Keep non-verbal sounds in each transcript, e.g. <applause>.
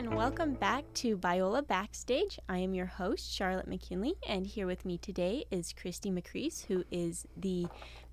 and welcome back to Biola Backstage. I am your host, Charlotte McKinley, and here with me today is Christie Macris, who is the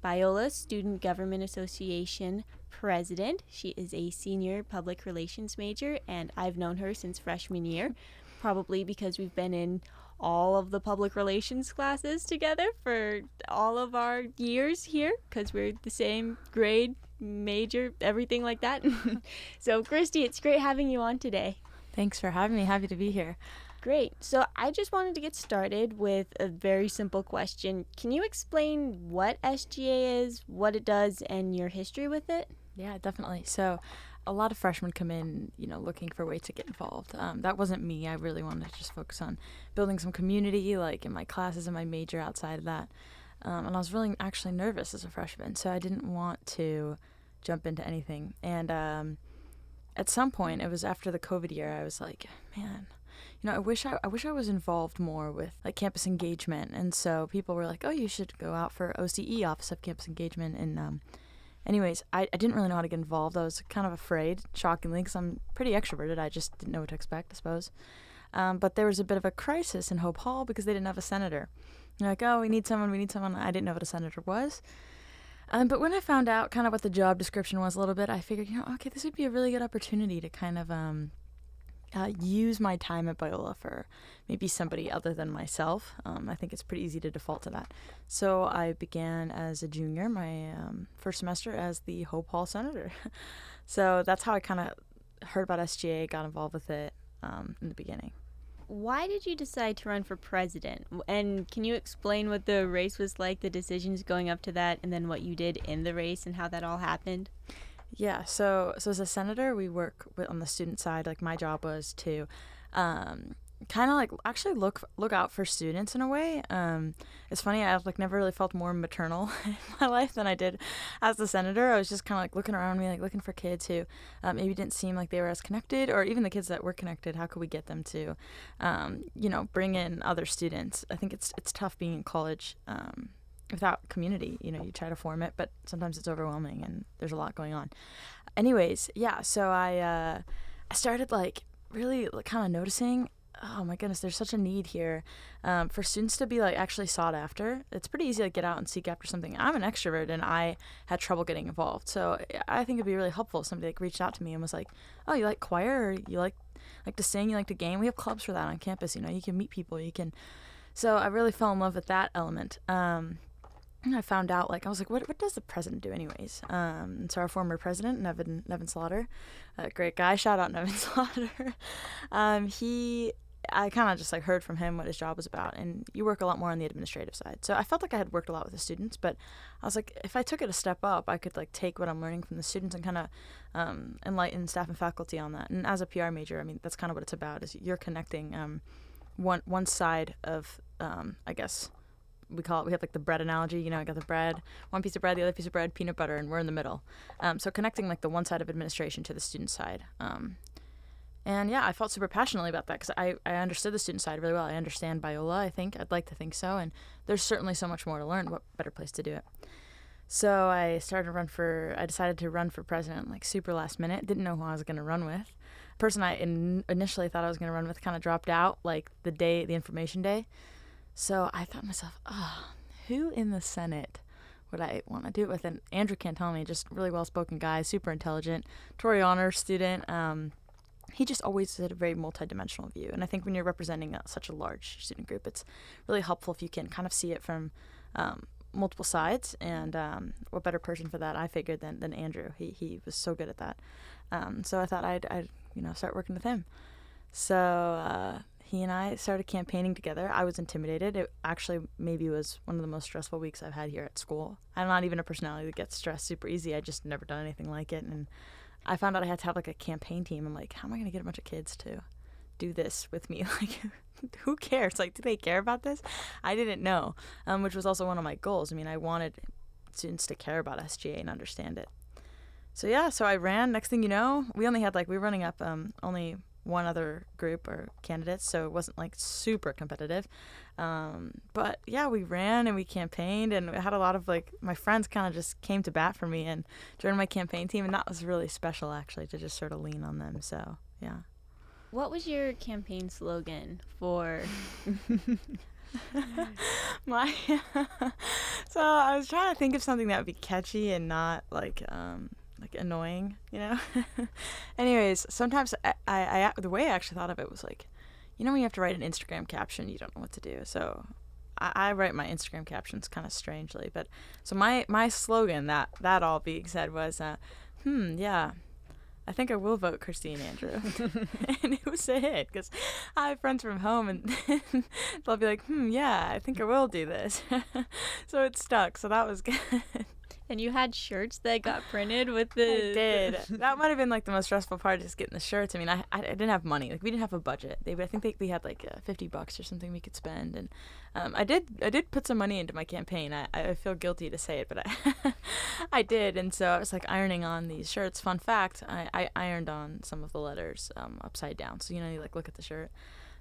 Biola Student Government Association president. She is a senior public relations major, and I've known her since freshman year, probably because we've been in all of the public relations classes together for all of our years here because we're the same grade, major, everything like that. <laughs> so, Christy, it's great having you on today. Thanks for having me. Happy to be here. Great. So, I just wanted to get started with a very simple question. Can you explain what SGA is, what it does, and your history with it? Yeah, definitely. So, a lot of freshmen come in, you know, looking for ways to get involved. Um, that wasn't me. I really wanted to just focus on building some community, like in my classes and my major outside of that. Um, and I was really actually nervous as a freshman, so I didn't want to jump into anything. And um, at some point, it was after the COVID year, I was like, man, you know, I wish I, I wish I was involved more with like campus engagement. And so people were like, oh, you should go out for OCE, Office of Campus Engagement, and um, anyways, I, I didn't really know how to get involved. I was kind of afraid, shockingly, because I'm pretty extroverted. I just didn't know what to expect, I suppose. Um, but there was a bit of a crisis in Hope Hall because they didn't have a senator. They're like, oh, we need someone, we need someone. I didn't know what a senator was. Um, but when I found out kind of what the job description was a little bit, I figured, you know, okay, this would be a really good opportunity to kind of um, uh, use my time at Biola for maybe somebody other than myself. Um, I think it's pretty easy to default to that. So I began as a junior, my um, first semester as the Hope Hall senator. <laughs> so that's how I kind of heard about SGA, got involved with it um, in the beginning. Why did you decide to run for president? And can you explain what the race was like, the decisions going up to that, and then what you did in the race and how that all happened? Yeah, so so as a senator, we work with, on the student side. Like my job was to um, kind of like actually look look out for students in a way. Um, it's funny. I've like never really felt more maternal <laughs> in my life than I did as the senator. I was just kind of like looking around me, like looking for kids who uh, maybe didn't seem like they were as connected, or even the kids that were connected. How could we get them to, um, you know, bring in other students? I think it's it's tough being in college. Um, without community you know you try to form it but sometimes it's overwhelming and there's a lot going on anyways yeah so i uh i started like really kind of noticing oh my goodness there's such a need here um, for students to be like actually sought after it's pretty easy to get out and seek after something i'm an extrovert and i had trouble getting involved so i think it'd be really helpful if somebody like reached out to me and was like oh you like choir or you like like to sing you like to game we have clubs for that on campus you know you can meet people you can so i really fell in love with that element um, I found out like I was like, what what does the president do anyways? Um, so our former president Nevin Nevin Slaughter, a great guy. Shout out Nevin <laughs> Slaughter. um, he I kind of just like heard from him what his job was about, and you work a lot more on the administrative side. So I felt like I had worked a lot with the students, but I was like, if I took it a step up, I could like take what I'm learning from the students and kind of um, enlighten staff and faculty on that. And as a PR major, I mean, that's kind of what it's about: is you're connecting um, one one side of um, I guess we call it we have like the bread analogy you know i got the bread one piece of bread the other piece of bread peanut butter and we're in the middle um, so connecting like the one side of administration to the student side um, and yeah i felt super passionately about that because I, I understood the student side really well. I understand biola i think. I'd like to think so. And there's certainly so much more to learn what better place to do it? So i started to run for i decided to run for president like super last minute. Didn't know who i was going to run with. Person i in, initially thought i was going to run with kind of dropped out like the day the information day. So I thought to myself, oh, who in the Senate would I want to do it with? And Andrew Cantone, just really well spoken guy, super intelligent, Torrey honor student. Um, he just always had a very multidimensional view. And I think when you're representing a, such a large student group, it's really helpful if you can kind of see it from um, multiple sides. And um, what better person for that, I figured, than, than Andrew. He, he was so good at that. Um, so I thought I'd, I'd, you know, start working with him. So uh, he and I started campaigning together. I was intimidated. It actually maybe was one of the most stressful weeks I've had here at school. I'm not even a personality that gets stressed super easy. I just never done anything like it. And I found out I had to have like a campaign team. I'm like, how am I going to get a bunch of kids to do this with me? <laughs> Like, who cares? Like, do they care about this? I didn't know, um, which was also one of my goals. I mean, I wanted students to care about SGA and understand it. So yeah, so I ran. Next thing you know, we only had like we were running up um, only one other group or candidates, so it wasn't like super competitive. Um, but yeah, we ran and we campaigned, and I had a lot of like my friends kind of just came to bat for me and joined my campaign team, and that was really special actually to just sort of lean on them. So yeah. what was your campaign slogan for? <laughs> My <laughs> so I was trying to think of something that would be catchy and not like um like annoying, you know. <laughs> Anyways, sometimes I, I, I the way I actually thought of it was like, you know, when you have to write an Instagram caption, you don't know what to do. So I, I write my Instagram captions kind of strangely, but so my my slogan that that all being said was, uh, hmm, yeah, I think I will vote Christine Andrew. <laughs> and it was a hit because I have friends from home and <laughs> they'll be like, hmm, yeah, I think I will do this. so it stuck. So that was good. And you had shirts that got printed with <laughs> the. I did. <laughs> that might have been like the most stressful part, just getting the shirts. I mean, I, I, didn't have money. Like we didn't have a budget. They, I think they, we had like uh, fifty bucks or something we could spend, and um, I did. I did put some money into my campaign. I, I feel guilty to say it, but I, <laughs> I did. And so I was like ironing on these shirts. Fun fact: I, I ironed on some of the letters um, upside down. So you know, you like look at the shirt.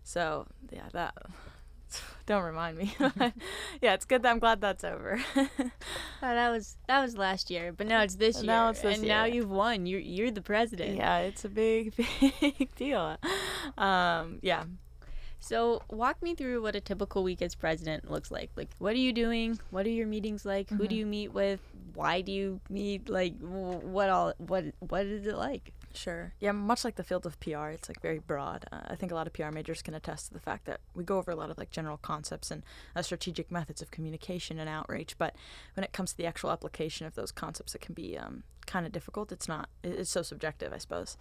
So yeah, that <laughs> don't remind me. <laughs> yeah, it's good. That I'm glad that's over. <laughs> oh, that was that was last year, but now it's this year. Now it's this and year. now you've won. You're you're the president. Yeah, it's a big big deal. Um, yeah. So walk me through what a typical week as president looks like. Like, what are you doing? What are your meetings like? Mm-hmm. Who do mm-hmm. you meet with? Why do you meet? Like, what all? What what is it like? Sure. Yeah, much like the field of PR, it's like very broad. Uh, I think a lot of PR majors can attest to the fact that we go over a lot of like general concepts and uh, strategic methods of communication and outreach, but when it comes to the actual application of those concepts, it can be um, kind of difficult. It's not. It's so subjective, I suppose.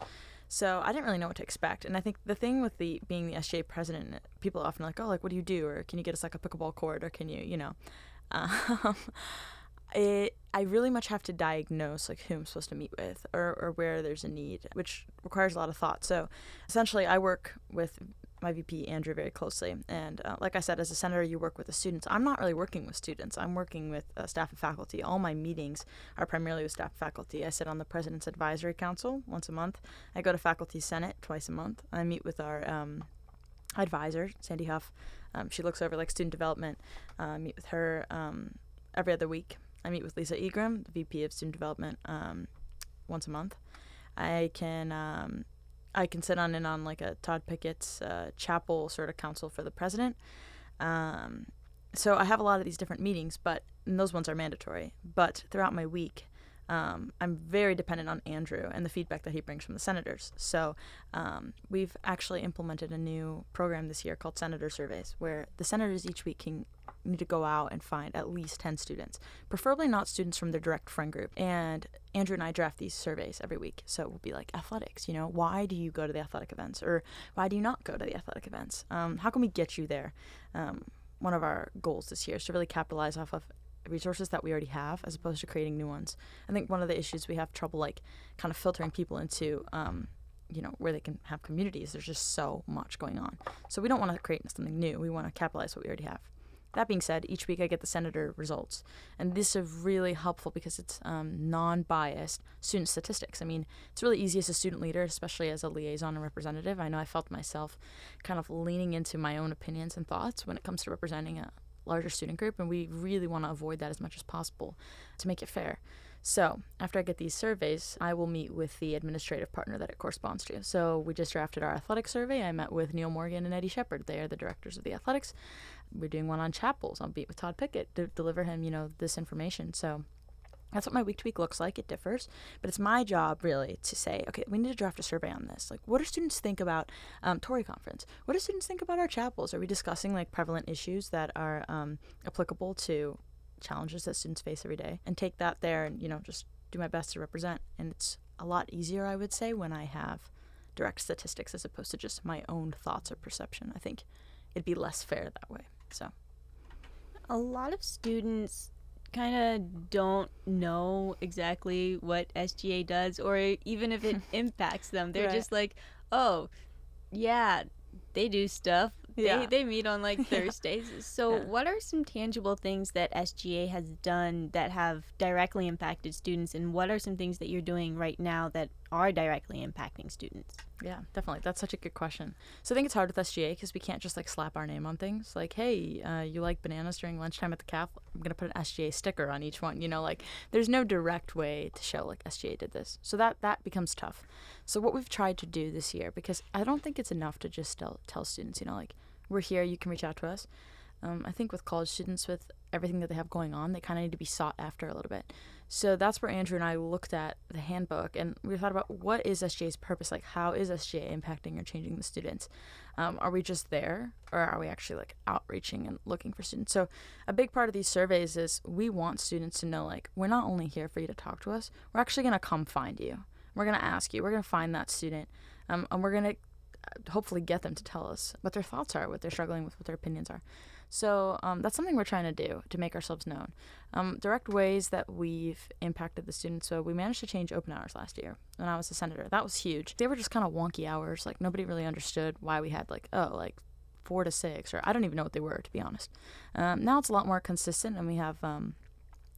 So I didn't really know what to expect. And I think the thing with the being the SGA president, people often like, oh, like what do you do, or can you get us like a pickleball court, or can you, you know. <laughs> Um, it I really much have to diagnose like who I'm supposed to meet with or, or where there's a need, which requires a lot of thought. So essentially, I work with my VP Andrew very closely, and uh, like I said, as a senator, you work with the students. I'm not really working with students. I'm working with uh, staff and faculty. All my meetings are primarily with staff and faculty. I sit on the President's Advisory Council once a month. I go to Faculty Senate twice a month. I meet with our um, advisor, Sandy Huff. Um, she looks over like student development. Uh, meet with her um, every other week. I meet with Lisa Igram, the VP of Student Development, um, once a month. I can um, I can sit on in on like a Todd Pickett's uh, chapel sort of council for the president. Um, so I have a lot of these different meetings, but those ones are mandatory. But throughout my week, um, I'm very dependent on Andrew and the feedback that he brings from the senators. So um, we've actually implemented a new program this year called Senator Surveys, where the senators each week can need to go out and find at least 10 students, preferably not students from their direct friend group. And Andrew and I draft these surveys every week. So it will be like athletics, you know, why do you go to the athletic events? Or why do you not go to the athletic events? Um, how can we get you there? Um, one of our goals this year is to really capitalize off of resources that we already have as opposed to creating new ones. I think one of the issues we have trouble like kind of filtering people into um, you know where they can have communities there's just so much going on so we don't want to create something new we want to capitalize what we already have that being said, each week I get the senator results, and this is really helpful because it's um, non-biased student statistics. I mean, it's really easy as a student leader, especially as a liaison and representative. I know I felt myself kind of leaning into my own opinions and thoughts when it comes to representing a larger student group, and we really want to avoid that as much as possible to make it fair. So, after I get these surveys, I will meet with the administrative partner that it corresponds to. So, we just drafted our athletic survey. I met with Neil Morgan and Eddie Shepard. They are the directors of the athletics. We're doing one on chapels. I'll meet with Todd Pickett to deliver him, you know, this information. So, that's what my week to week looks like. It differs, but it's my job really to say, okay, we need to draft a survey on this. Like, what do students think about um, Torrey conference? What do students think about our chapels? Are we discussing like prevalent issues that are um, applicable to challenges that students face every day? And take that there and you know just do my best to represent. And it's a lot easier, I would say, when I have direct statistics as opposed to just my own thoughts or perception. I think it'd be less fair that way. So, a lot of students kind of don't know exactly what SGA does, or even if it <laughs> impacts them. They're right. just like, oh, yeah, they do stuff. Yeah. They, they meet on like <laughs> Thursdays. Yeah. So, yeah. what are some tangible things that SGA has done that have directly impacted students, and what are some things that you're doing right now that are directly impacting students? Yeah, definitely. That's such a good question. So I think it's hard with SGA because we can't just like slap our name on things. Like, hey, uh, you like bananas during lunchtime at the CAF? I'm gonna put an SGA sticker on each one. You know, like there's no direct way to show like SGA did this. So that that becomes tough. So what we've tried to do this year, because I don't think it's enough to just tell, tell students, you know, like we're here, you can reach out to us. Um, I think with college students, with everything that they have going on, they kind of need to be sought after a little bit. So that's where Andrew and I looked at the handbook and we thought about what is SGA's purpose? Like, how is SJA impacting or changing the students? Um, are we just there or are we actually like outreaching and looking for students? So, a big part of these surveys is we want students to know like, we're not only here for you to talk to us, we're actually going to come find you. We're going to ask you, we're going to find that student, um, and we're going to hopefully get them to tell us what their thoughts are, what they're struggling with, what their opinions are. So um, that's something we're trying to do to make ourselves known. Um, direct ways that we've impacted the students. So we managed to change open hours last year when I was a senator. That was huge. They were just kind of wonky hours. Like nobody really understood why we had like oh like four to six or I don't even know what they were to be honest. Um, now it's a lot more consistent and we have um,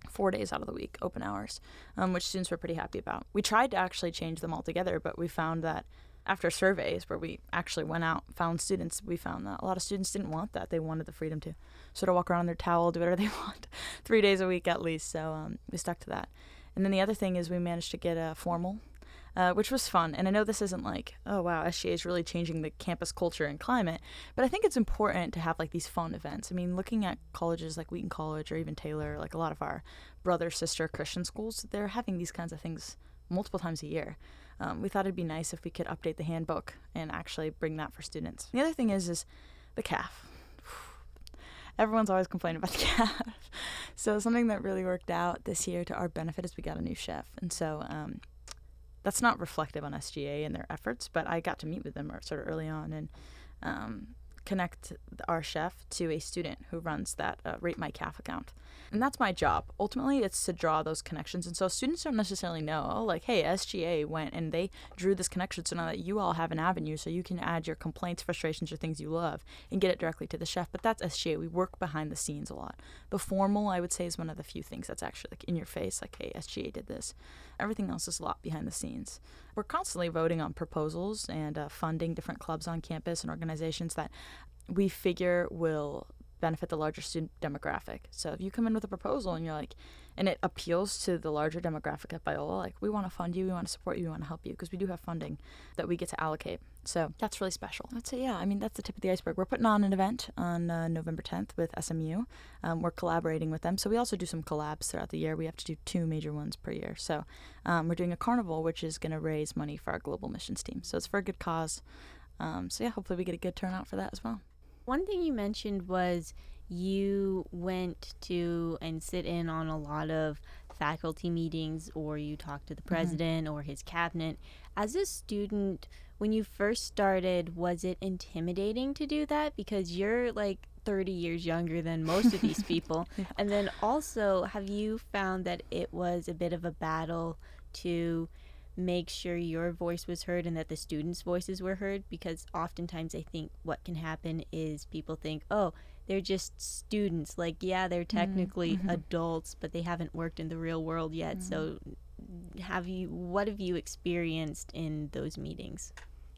four days out of the week open hours, um, which students were pretty happy about. We tried to actually change them altogether, but we found that after surveys where we actually went out found students we found that a lot of students didn't want that they wanted the freedom to sort of walk around in their towel do whatever <laughs> they want three days a week at least so um, we stuck to that and then the other thing is we managed to get a formal uh, which was fun. And I know this isn't like, oh wow, SGA is really changing the campus culture and climate, but I think it's important to have like these fun events. I mean, looking at colleges like Wheaton College or even Taylor, like a lot of our brother sister Christian schools, they're having these kinds of things multiple times a year um, we thought it'd be nice if we could update the handbook and actually bring that for students. The other thing is is the CAF. <sighs> Everyone's always complaining about the <laughs> CAF. so something that really worked out this year to our benefit is we got a new chef, and so um, that's not reflective on SGA and their efforts. But I got to meet with them sort of early on, and um, connect our chef to a student who runs that uh, Rate My CAF account. And that's my job. Ultimately, it's to draw those connections. And so students don't necessarily know, oh, like, hey, SGA went and they drew this connection. So now that you all have an avenue, so you can add your complaints, frustrations, or things you love and get it directly to the chef. But that's SGA. We work behind the scenes a lot. The formal, I would say, is one of the few things that's actually like in your face, like, hey, SGA did this. Everything else is a lot behind the scenes. We're constantly voting on proposals and uh, funding different clubs on campus and organizations that we figure will benefit the larger student demographic. So if you come in with a proposal and you're like, and it appeals to the larger demographic at Biola, like we want to fund you, we want to support you, we want to help you because we do have funding that we get to allocate. So that's really special. I'd say, yeah, I mean, that's the tip of the iceberg. We're putting on an event on uh, November 10th with SMU. Um, we're collaborating with them. So we also do some collabs throughout the year. We have to do two major ones per year. So um, we're doing a carnival, which is going to raise money for our global missions team. So it's for a good cause. Um, so yeah, hopefully we get a good turnout for that as well. One thing you mentioned was you went to and sit in on a lot of faculty meetings or you talked to the mm-hmm. president mm-hmm. or his cabinet. As a student, when you first started, was it intimidating to do that? Because you're like 30 years younger than most of these <laughs> people. yeah. And then also, have you found that it was a bit of a battle to make sure your voice was heard and that the students' voices were heard because oftentimes I think what can happen is people think, oh, they're just students. Like, yeah, they're mm-hmm. technically mm-hmm. adults, but they haven't worked in the real world yet. Mm-hmm. So, have you, what have you experienced in those meetings?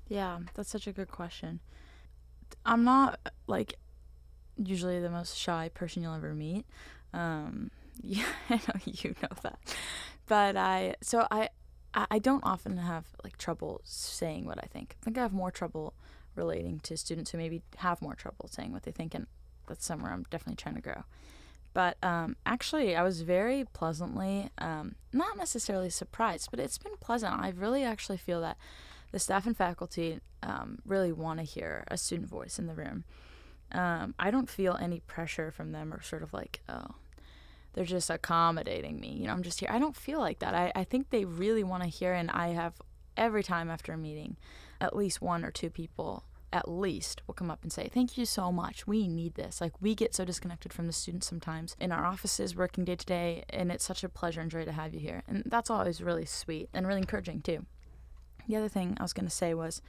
Yeah, that's such a good question. I'm not like usually the most shy person you'll ever meet. Um, <laughs> yeah, I know you know that. But I, so I, I don't often have like trouble saying what I think. I think I have more trouble relating to students who maybe have more trouble saying what they think, and that's somewhere I'm definitely trying to grow. But um, actually, I was very pleasantly, um, not necessarily surprised, but it's been pleasant. I really actually feel that the staff and faculty um, really want to hear a student voice in the room. Um, I don't feel any pressure from them or sort of like, oh, they're just accommodating me. You know, I'm just here. I don't feel like that. I, I think they really want to hear, and I have every time after a meeting, at least one or two people at least will come up and say, Thank you so much. We need this. Like, we get so disconnected from the students sometimes in our offices working day to day, and it's such a pleasure and joy to have you here. And that's always really sweet and really encouraging, too. The other thing I was going to say was,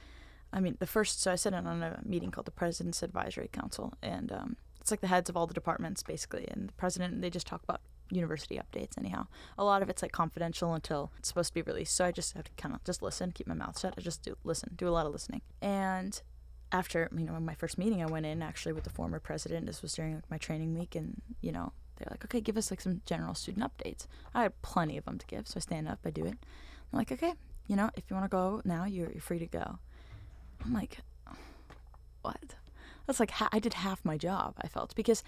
I mean, the first, so I sat in on a meeting called the President's Advisory Council, and um, it's like the heads of all the departments basically, and the president. They just talk about university updates anyhow. A lot of it's like confidential until it's supposed to be released. So I just have to kind of just listen, keep my mouth shut. I just do listen, do a lot of listening. And after you know my first meeting, I went in actually with the former president. This was during like, my training week, and you know they're like, okay, give us like some general student updates. I had plenty of them to give, so I stand up, I do it. I'm like, okay, you know, if you want to go now, you're, you're free to go. I'm like, what? That's like ha- I did half my job. I felt because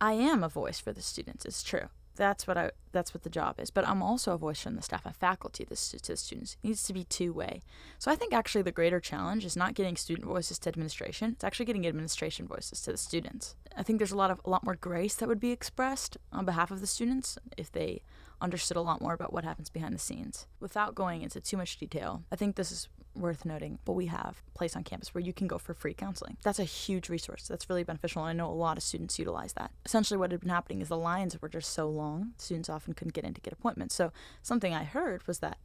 I am a voice for the students. It's true. That's what I. That's what the job is. But I'm also a voice from the staff and faculty to, to the students. It needs to be two way. So I think actually the greater challenge is not getting student voices to administration. It's actually getting administration voices to the students. I think there's a lot of a lot more grace that would be expressed on behalf of the students if they understood a lot more about what happens behind the scenes. Without going into too much detail, I think this is worth noting, but we have a place on campus where you can go for free counseling. That's a huge resource. That's really beneficial, and I know a lot of students utilize that. Essentially, what had been happening is the lines were just so long, students often couldn't get in to get appointments. So, something I heard was that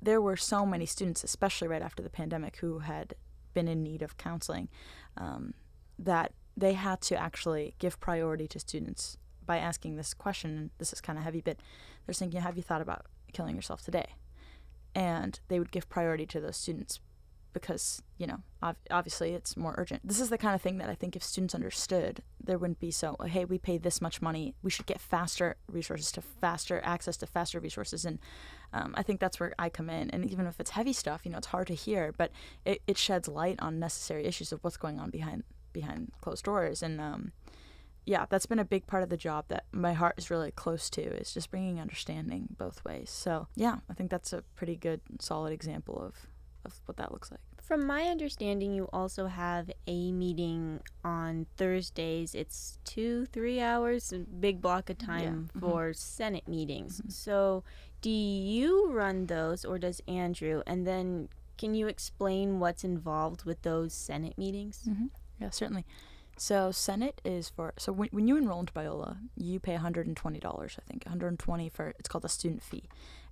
there were so many students, especially right after the pandemic, who had been in need of counseling, um, that they had to actually give priority to students by asking this question. This is kind of heavy, but they're thinking, Have you thought about killing yourself today? And they would give priority to those students because you know obviously it's more urgent. This is the kind of thing that i think if students understood there wouldn't be so hey we pay this much money we should get faster resources to faster access to faster resources. And um, i think that's where i come in. And even if it's heavy stuff you know it's hard to hear but it, it sheds light on necessary issues of what's going on behind behind closed doors. And um, yeah, that's been a big part of the job that my heart is really close to is just bringing understanding both ways. So, yeah, I think that's a pretty good, solid example of, of what that looks like. From my understanding, you also have a meeting on Thursdays. It's two, three hours, a big block of time Yeah. Mhm. for Senate meetings. Mhm. So, do you run those or does Andrew? And then, can you explain what's involved with those Senate meetings? Mm-hmm. Yeah, certainly. So Senate is for so when, when you enroll into Biola, you pay $120, I think, 120 for it's called a student fee,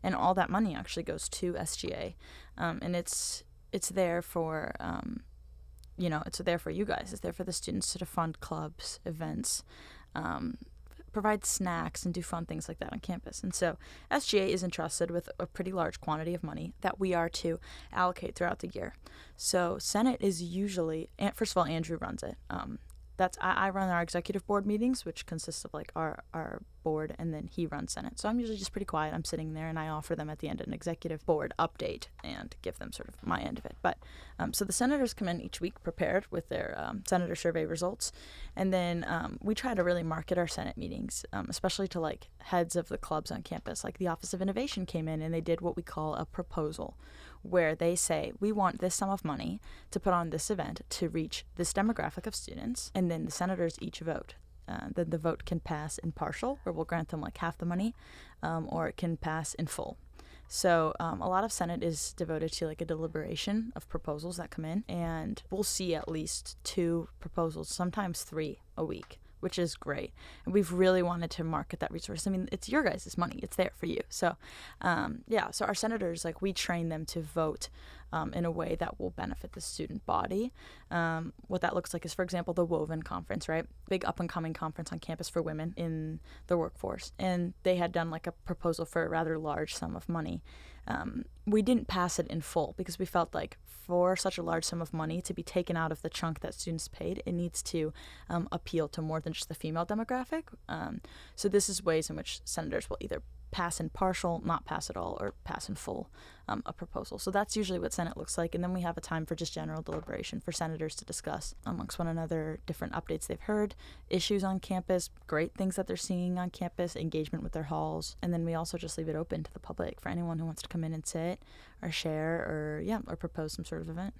and all that money actually goes to SGA, um, and it's it's there for um, you know it's there for you guys. It's there for the students to fund clubs, events, um, provide snacks, and do fun things like that on campus. And so SGA is entrusted with a pretty large quantity of money that we are to allocate throughout the year. So Senate is usually, first of all, Andrew runs it. That's I, I run our executive board meetings, which consists of like our our board, and then he runs Senate. So I'm usually just pretty quiet. I'm sitting there, and I offer them at the end an executive board update and give them sort of my end of it. But um, so the senators come in each week prepared with their um, senator survey results, and then um, we try to really market our Senate meetings, um, especially to like heads of the clubs on campus. Like the Office of Innovation came in and they did what we call a proposal, where they say we want this sum of money to put on this event to reach this demographic of students, and then the senators each vote. Uh, then the vote can pass in partial, where we'll grant them like half the money, um, or it can pass in full. So um, a lot of Senate is devoted to like a deliberation of proposals that come in, and we'll see at least two proposals, sometimes three a week, which is great. And we've really wanted to market that resource. I mean, it's your guys' money; it's there for you. So, um, yeah. So our senators, like, we train them to vote um, in a way that will benefit the student body. Um, what that looks like is, for example, the Woven Conference, right? Big up and coming conference on campus for women in the workforce. And they had done like a proposal for a rather large sum of money. Um, we didn't pass it in full because we felt like for such a large sum of money to be taken out of the chunk that students paid, it needs to um, appeal to more than just the female demographic. Um, so, this is ways in which senators will either pass in partial, not pass at all, or pass in full um, a proposal. So that's usually what Senate looks like. And then we have a time for just general deliberation for senators to discuss amongst one another different updates they've heard, issues on campus, great things that they're seeing on campus, engagement with their halls. And then we also just leave it open to the public for anyone who wants to come in and sit or share or, yeah, or propose some sort of event.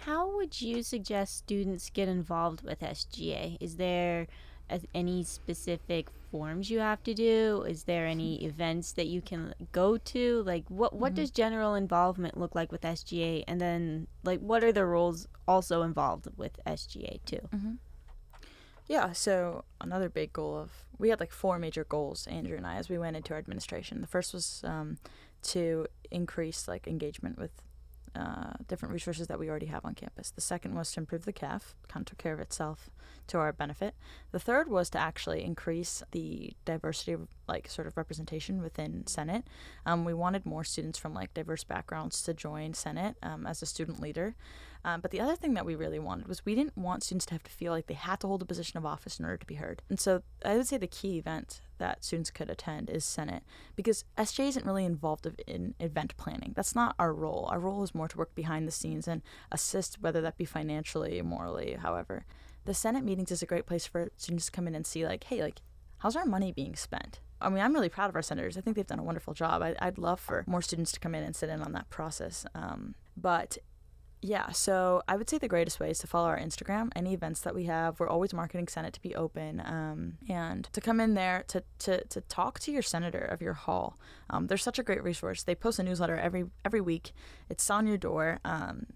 How would you suggest students get involved with SGA? Is there any specific forms you have to do? Is there any events that you can go to? Like, what what Mhm. does general involvement look like with SGA? And then, like, what are the roles also involved with SGA too? Mm-hmm. Yeah, so another big goal of we had like four major goals, Andrew and I, as we went into our administration. The first was um, to increase like engagement with uh, different resources that we already have on campus. The second was to improve the CAF, kind of care of itself to our benefit. The third was to actually increase the diversity of like sort of representation within Senate. Um, we wanted more students from like diverse backgrounds to join Senate um, as a student leader. Um, but the other thing that we really wanted was we didn't want students to have to feel like they had to hold a position of office in order to be heard. And so I would say the key event that students could attend is Senate because SJ isn't really involved in event planning. That's not our role. Our role is more to work behind the scenes and assist, whether that be financially, morally, however. The Senate meetings is a great place for students to come in and see, like, hey, like, how's our money being spent? I mean, I'm really proud of our senators. I think they've done a wonderful job. I, would love for more students to come in and sit in on that process. Um, but yeah, so I would say the greatest way is to follow our Instagram. Any events that we have, we're always marketing Senate to be open um, and to come in there to, to, to talk to your senator of your hall. Um, they're such a great resource. They post a newsletter every every week. It's on your door. Um,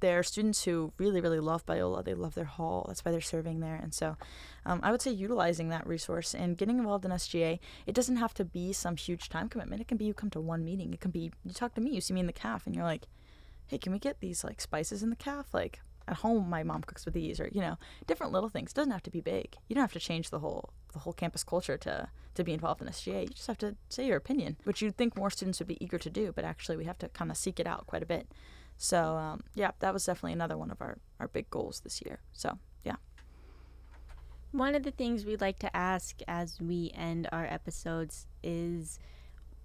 they're students who really, really love Biola. They love their hall. That's why they're serving there. And so um, I would say utilizing that resource and getting involved in SGA, it doesn't have to be some huge time commitment. It can be you come to one meeting. It can be you talk to me, you see me in the CAF, and you're like, hey, can we get these like spices in the CAF? Like at home, my mom cooks with these, or you know, different little things. Doesn't have to be big. You don't have to change the whole the whole campus culture to to be involved in SGA. You just have to say your opinion, which you'd think more students would be eager to do, but actually we have to kind of seek it out quite a bit. So um, yeah, that was definitely another one of our our big goals this year. So yeah. One of the things we'd like to ask as we end our episodes is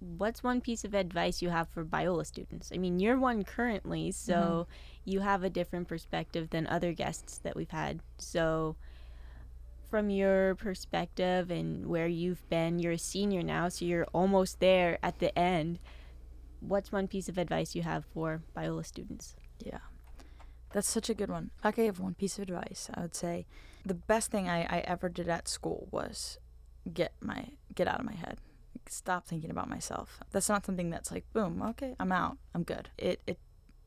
what's one piece of advice you have for Biola students? I mean, you're one currently, so mm-hmm. you have a different perspective than other guests that we've had. So, from your perspective and where you've been, you're a senior now, so you're almost there at the end. What's one piece of advice you have for Biola students? Yeah. That's such a good one. I have one piece of advice, I would say the best thing I, I ever did at school was get my get out of my head stop thinking about myself. That's not something that's like, boom, okay, I'm out, I'm good. It it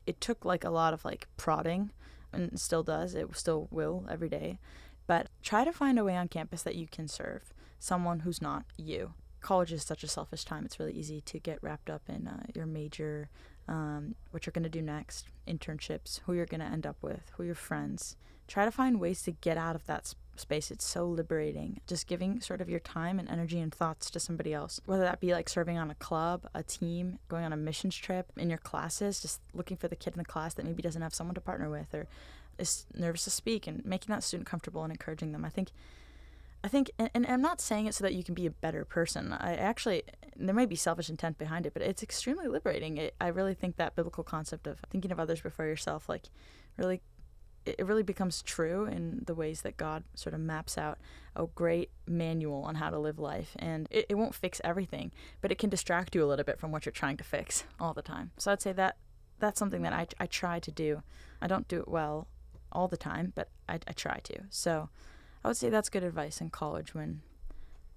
it took like a lot of like prodding, and still does. It still will every day, but try to find a way on campus that you can serve someone who's not you. College is such a selfish time. It's really easy to get wrapped up in uh, your major, um, what you're going to do next, internships, who you're going to end up with, who your friends. Try to find ways to get out of that space. It's so liberating. Just giving sort of your time and energy and thoughts to somebody else, whether that be like serving on a club, a team, going on a missions trip in your classes, just looking for the kid in the class that maybe doesn't have someone to partner with or is nervous to speak and making that student comfortable and encouraging them. I think. I think, and, and I'm not saying it so that you can be a better person. I actually, there might be selfish intent behind it, but it's extremely liberating. It, I really think that biblical concept of thinking of others before yourself, like, really it really becomes true in the ways that God sort of maps out a great manual on how to live life. And it, it won't fix everything, but it can distract you a little bit from what you're trying to fix all the time. So I'd say that that's something that I, I try to do. I don't do it well all the time, but I, I try to. So I would say that's good advice in college when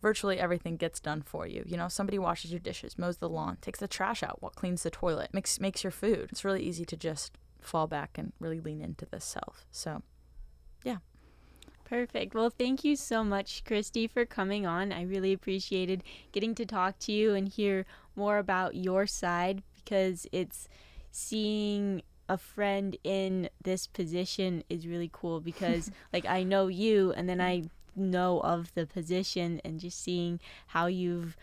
virtually everything gets done for you. You know, somebody washes your dishes, mows the lawn, takes the trash out, cleans the toilet, makes makes your food. It's really easy to just fall back and really lean into the self. So, yeah. Perfect. Well, thank you so much, Christie, for coming on. I really appreciated getting to talk to you and hear more about your side because it's seeing a friend in this position is really cool because <laughs> like I know you and then I know of the position and just seeing how you've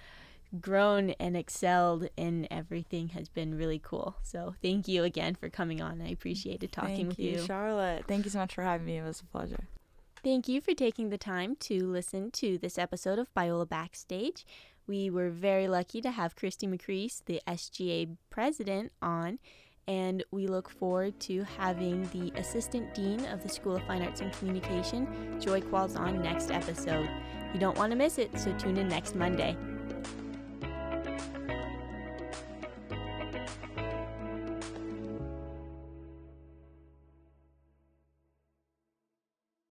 grown and excelled in everything has been really cool. So thank you again for coming on. I appreciated talking thank with you, you, Charlotte. Thank you so much for having me. It was a pleasure. Thank you for taking the time to listen to this episode of Biola Backstage. We were very lucky to have Christie Macris, the SGA president, on, and we look forward to having the assistant dean of the School of Fine Arts and Communication, Joy Qualls, on next episode. You don't want to miss it, so tune in next Monday.